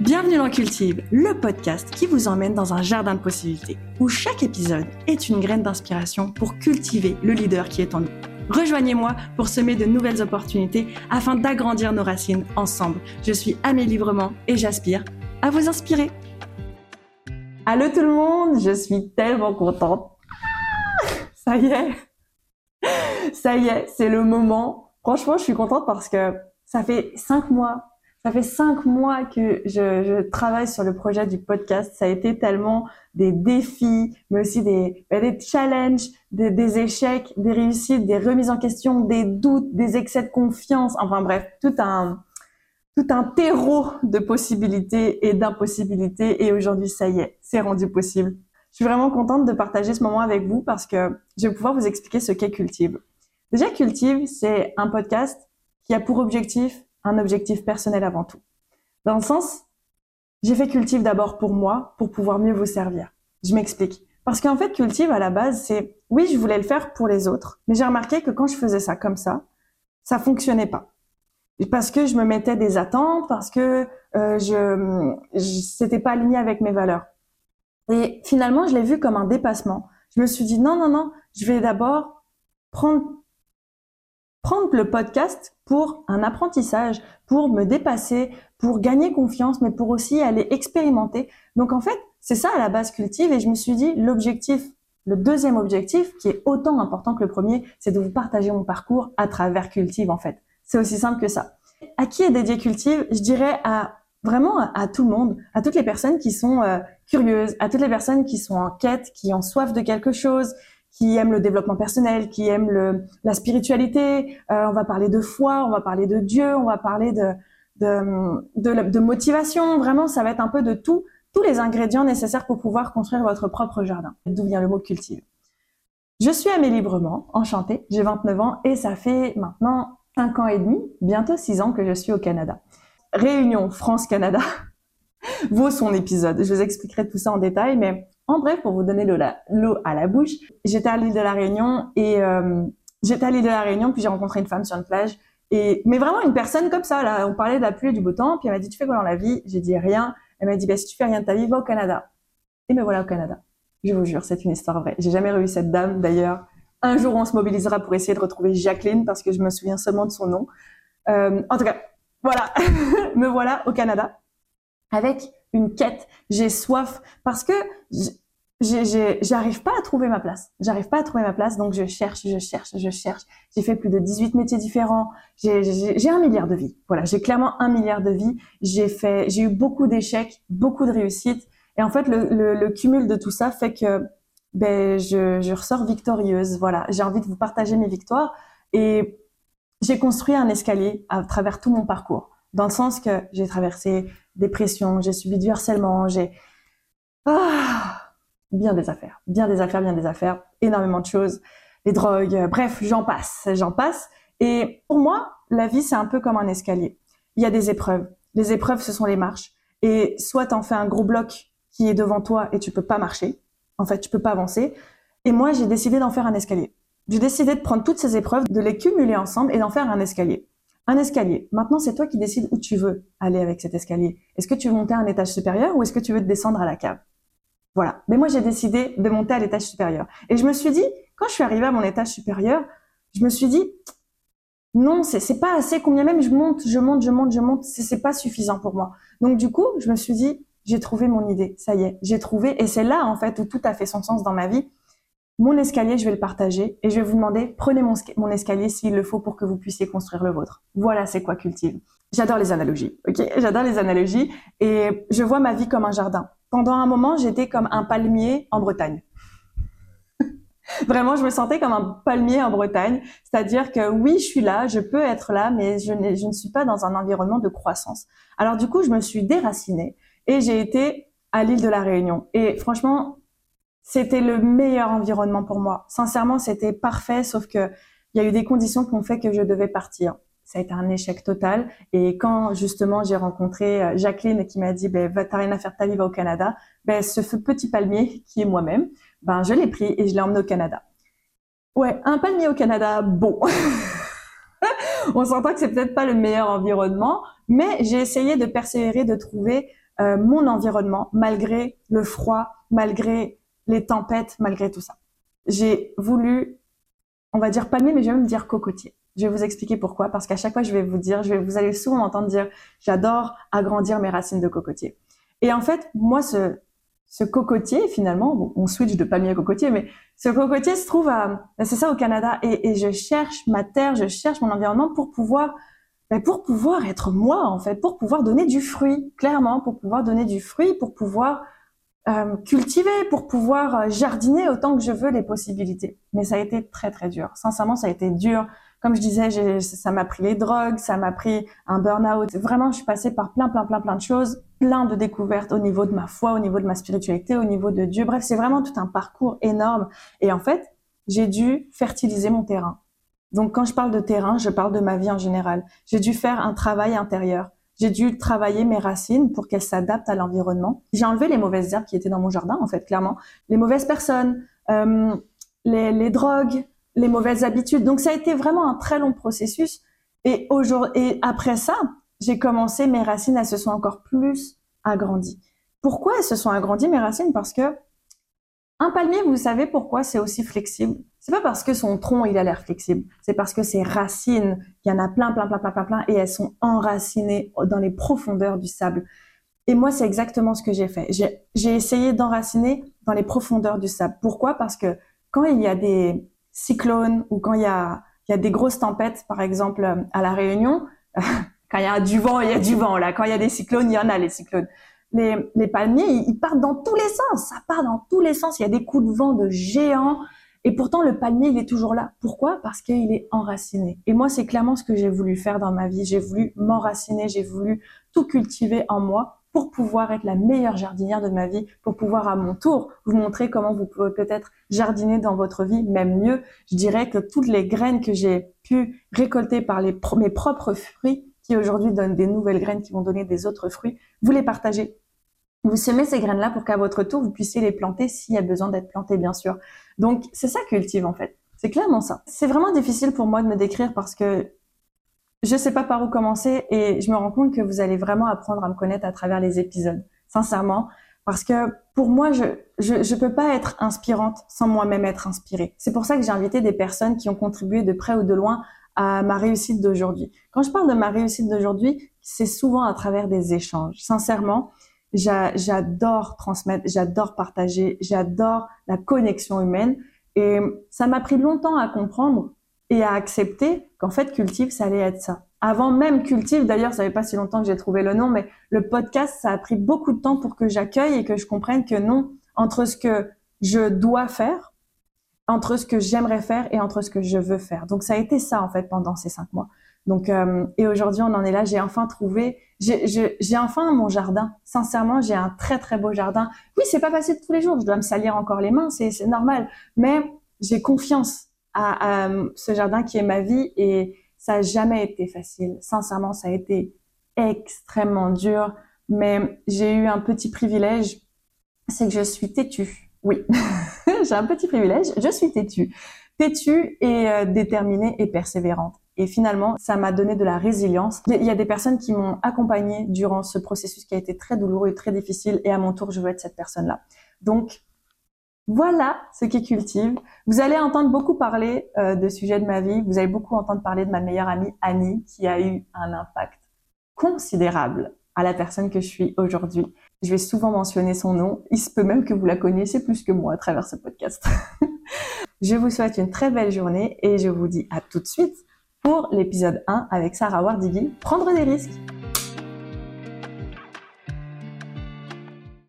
Bienvenue dans Cultive, le podcast qui vous emmène dans un jardin de possibilités, où chaque épisode est une graine d'inspiration pour cultiver le leader qui est en nous. Rejoignez-moi pour semer de nouvelles opportunités afin d'agrandir nos racines ensemble. Je suis Amélie Librement et j'aspire à vous inspirer. Allô tout le monde, je suis tellement contente. Ça y est, ça y est, c'est le moment. Franchement, je suis contente parce que ça fait cinq mois ça fait cinq mois que je, travaille sur le projet du podcast. Ça a été tellement des défis, mais aussi des, bah, des challenges, des, des, échecs, des réussites, des remises en question, des doutes, des excès de confiance. Enfin bref, tout un, tout un terreau de possibilités et d'impossibilités. Et aujourd'hui, ça y est, c'est rendu possible. Je suis vraiment contente de partager ce moment avec vous parce que je vais pouvoir vous expliquer ce qu'est Cultive. Déjà, Cultive, c'est un podcast qui a pour objectif un objectif personnel avant tout. Dans le sens, j'ai fait Cultive d'abord pour moi, pour pouvoir mieux vous servir. Je m'explique. Parce qu'en fait, Cultive, à la base, c'est, oui, je voulais le faire pour les autres, mais j'ai remarqué que quand je faisais ça comme ça, ça fonctionnait pas. Parce que je me mettais des attentes, parce que euh, je, je c'était pas aligné avec mes valeurs. Et finalement, je l'ai vu comme un dépassement. Je me suis dit, non, non, non, je vais d'abord prendre prendre le podcast pour un apprentissage, pour me dépasser, pour gagner confiance, mais pour aussi aller expérimenter. Donc en fait, c'est ça à la base cultive et je me suis dit l'objectif, le deuxième objectif qui est autant important que le premier, c'est de vous partager mon parcours à travers cultive en fait. C'est aussi simple que ça. À qui est dédié cultive? Je dirais à vraiment à, tout le monde, à toutes les personnes qui sont euh, curieuses, à toutes les personnes qui sont en quête, qui ont soif de quelque chose, qui aiment le développement personnel, qui aiment le, la spiritualité. Euh, on va parler de foi, on va parler de Dieu, on va parler de, de, de, de, motivation. Vraiment, ça va être un peu de tout, tous les ingrédients nécessaires pour pouvoir construire votre propre jardin. D'où vient le mot cultive. Je suis Amélie Librement, enchantée, j'ai 29 ans et ça fait maintenant 5 ans et demi, bientôt 6 ans que je suis au Canada. Réunion France-Canada vaut son épisode. Je vous expliquerai tout ça en détail, mais en bref, pour vous donner l'eau à la bouche, j'étais à l'île de la Réunion et euh, j'étais à l'île de la Réunion, puis j'ai rencontré une femme sur une plage. Et, mais vraiment une personne comme ça, là, on parlait de la pluie et du beau temps, puis elle m'a dit, tu fais quoi dans la vie? J'ai dit rien. Elle m'a dit, bah, si tu fais rien de ta vie, va au Canada. Et me voilà au Canada. Je vous jure, c'est une histoire vraie. J'ai jamais revu cette dame, d'ailleurs. Un jour, on se mobilisera pour essayer de retrouver Jacqueline, parce que je me souviens seulement de son nom. Euh, en tout cas, voilà, me voilà au Canada avec une quête. J'ai soif parce que j'arrive pas à trouver ma place. J'arrive pas à trouver ma place, donc je cherche, je cherche, je cherche. J'ai fait plus de 18 métiers différents. J'ai un milliard de vies. Voilà, j'ai clairement un milliard de vies. J'ai fait, j'ai eu beaucoup d'échecs, beaucoup de réussites. Et en fait, le, le, le, cumul de tout ça fait que ben, je, je ressors victorieuse. Voilà, j'ai envie de vous partager mes victoires. Et j'ai construit un escalier à travers tout mon parcours. Dans le sens que j'ai traversé des pressions, j'ai subi du harcèlement, j'ai... Ah bien des affaires, bien des affaires, bien des affaires, énormément de choses, les drogues, euh, bref, j'en passe, j'en passe. Et pour moi, la vie, c'est un peu comme un escalier. Il y a des épreuves. Les épreuves, ce sont les marches. Et soit t'en fais un gros bloc qui est devant toi et tu peux pas marcher. En fait, tu peux pas avancer. Et moi, j'ai décidé d'en faire un escalier. J'ai décidé de prendre toutes ces épreuves, de les cumuler ensemble et d'en faire un escalier. Un escalier. Maintenant, c'est toi qui décides où tu veux aller avec cet escalier. Est-ce que tu veux monter à un étage supérieur ou est-ce que tu veux te descendre à la cave? Voilà. Mais moi, j'ai décidé de monter à l'étage supérieur. Et je me suis dit, quand je suis arrivée à mon étage supérieur, je me suis dit, non, c'est, pas assez. Combien même je monte, je monte, je monte, je monte, c'est pas suffisant pour moi. Donc, du coup, je me suis dit, j'ai trouvé mon idée. Ça y est, j'ai trouvé. Et c'est là, en fait, où tout a fait son sens dans ma vie. Mon escalier, je vais le partager et je vais vous demander, prenez mon, escalier s'il le faut pour que vous puissiez construire le vôtre. Voilà, c'est quoi Cultive. J'adore les analogies, ok? J'adore les analogies et je vois ma vie comme un jardin pendant un moment, j'étais comme un palmier en Bretagne. Vraiment, je me sentais comme un palmier en Bretagne. C'est-à-dire que oui, je suis là, je peux être là, mais je, je ne suis pas dans un environnement de croissance. Alors du coup, je me suis déracinée et j'ai été à l'île de la Réunion. Et franchement, c'était le meilleur environnement pour moi. Sincèrement, c'était parfait, sauf que il y a eu des conditions qui ont fait que je devais partir ça a été un échec total. Et quand justement j'ai rencontré euh, Jacqueline qui m'a dit, ben, t'as rien à faire ta vie, va au Canada, ben, ce petit palmier qui est moi-même, ben, je l'ai pris et je l'ai emmené au Canada. Ouais, un palmier au Canada, bon. On s'entend que c'est peut-être pas le meilleur environnement, mais j'ai essayé de persévérer, de trouver euh, mon environnement malgré le froid, malgré les tempêtes, malgré tout ça. J'ai voulu, on va dire palmier, mais je vais même dire cocotier. Je vais vous expliquer pourquoi, parce qu'à chaque fois, je vais vous dire, je vais, vous allez souvent m'entendre dire, j'adore agrandir mes racines de cocotier. Et en fait, moi, ce, ce cocotier, finalement, on switch de palmier à cocotier, mais ce cocotier se trouve à, ben, c'est ça au Canada, et, je cherche ma terre, je cherche mon environnement pour pouvoir, ben pour pouvoir être moi en fait, pour pouvoir donner du fruit, clairement, pour pouvoir donner du fruit, pour pouvoir euh, cultiver, pour pouvoir euh, jardiner autant que je veux les possibilités. Mais ça a été très très dur. Sincèrement, ça a été dur. Comme je disais, ça m'a pris les drogues, ça m'a pris un burn-out. Vraiment, je suis passée par plein plein plein plein de choses plein de découvertes au niveau de ma foi, au niveau de ma spiritualité, au niveau de Dieu. Bref, c'est vraiment tout un parcours énorme. Et en fait, j'ai dû fertiliser mon terrain. Donc quand je parle de terrain, je parle de ma vie en général. J'ai dû faire un travail intérieur. J'ai dû travailler mes racines pour qu'elles s'adaptent à l'environnement. J'ai enlevé les mauvaises herbes qui étaient dans mon jardin, en fait, clairement. Les mauvaises personnes, euh, les, drogues, les mauvaises habitudes. Donc ça a été vraiment un très long processus. Et, aujourd'hui, et après ça, j'ai commencé, mes racines, elles se sont encore plus agrandies. Pourquoi elles se sont agrandies, mes racines? Parce que un palmier, vous savez pourquoi c'est aussi flexible? C'est pas parce que son tronc, il a l'air flexible. C'est parce que ses racines, il y en a plein, plein, plein, plein, plein, plein, et elles sont enracinées dans les profondeurs du sable. Et moi, c'est exactement ce que j'ai fait. J'ai essayé d'enraciner dans les profondeurs du sable. Pourquoi? Parce que quand il y a des cyclones ou quand il y a, il y a des grosses tempêtes, par exemple à La Réunion, Quand il y a du vent, il y a du vent. Là, quand il y a des cyclones, il y en a les cyclones. Les, les palmiers, ils, partent dans tous les sens. Ça part dans tous les sens. Il y a des coups de vent de géants. Et pourtant, le palmier, il est toujours là. Pourquoi? Parce qu'il est enraciné. Et moi, c'est clairement ce que j'ai voulu faire dans ma vie. J'ai voulu m'enraciner, j'ai voulu tout cultiver en moi pour pouvoir être la meilleure jardinière de ma vie, pour pouvoir à mon tour vous montrer comment vous pouvez peut-être jardiner dans votre vie, même mieux. Je dirais que toutes les graines que j'ai pu récolter par mes propres fruits, qui aujourd'hui donnent des nouvelles graines qui vont donner des autres fruits, vous les partagez. Vous semez ces graines-là pour qu'à votre tour, vous puissiez les planter s'il y a besoin d'être planté, bien sûr. Donc, c'est ça cultive, en fait. C'est clairement ça. C'est vraiment difficile pour moi de me décrire parce que je sais pas par où commencer et je me rends compte que vous allez vraiment apprendre à me connaître à travers les épisodes. Sincèrement. Parce que pour moi, je, je, je peux pas être inspirante sans moi-même être inspirée. C'est pour ça que j'ai invité des personnes qui ont contribué de près ou de loin à ma réussite d'aujourd'hui. Quand je parle de ma réussite d'aujourd'hui, c'est souvent à travers des échanges. Sincèrement, j'adore transmettre, j'adore partager, j'adore la connexion humaine. Et ça m'a pris longtemps à comprendre et à accepter qu'en fait, Cultive, ça allait être ça. Avant même Cultive, d'ailleurs, ça fait pas si longtemps que j'ai trouvé le nom, mais le podcast, ça a pris beaucoup de temps pour que j'accueille et que je comprenne que non, entre ce que je dois faire, entre ce que j'aimerais faire et entre ce que je veux faire. Donc ça a été ça en fait pendant ces cinq mois. Donc euh, et aujourd'hui on en est là. J'ai enfin trouvé, j'ai enfin mon jardin. Sincèrement, j'ai un très très beau jardin. Oui, c'est pas facile tous les jours. Je dois me salir encore les mains, c'est normal. Mais j'ai confiance à, ce jardin qui est ma vie et ça a jamais été facile. Sincèrement, ça a été extrêmement dur. Mais j'ai eu un petit privilège, c'est que je suis têtue. Oui. j'ai un petit privilège, je suis têtue. Têtue et euh, déterminée et persévérante. Et finalement, ça m'a donné de la résilience. Il y a des personnes qui m'ont accompagnée durant ce processus qui a été très douloureux et très difficile. Et à mon tour, je veux être cette personne-là. Donc, voilà ce qui cultive. Vous allez entendre beaucoup parler euh, de sujets de ma vie. Vous allez beaucoup entendre parler de ma meilleure amie Annie, qui a eu un impact considérable à la personne que je suis aujourd'hui. Je vais souvent mentionner son nom. Il se peut même que vous la connaissiez plus que moi à travers ce podcast. je vous souhaite une très belle journée et je vous dis à tout de suite pour l'épisode 1 avec Sarah Wardigi, Prendre des risques.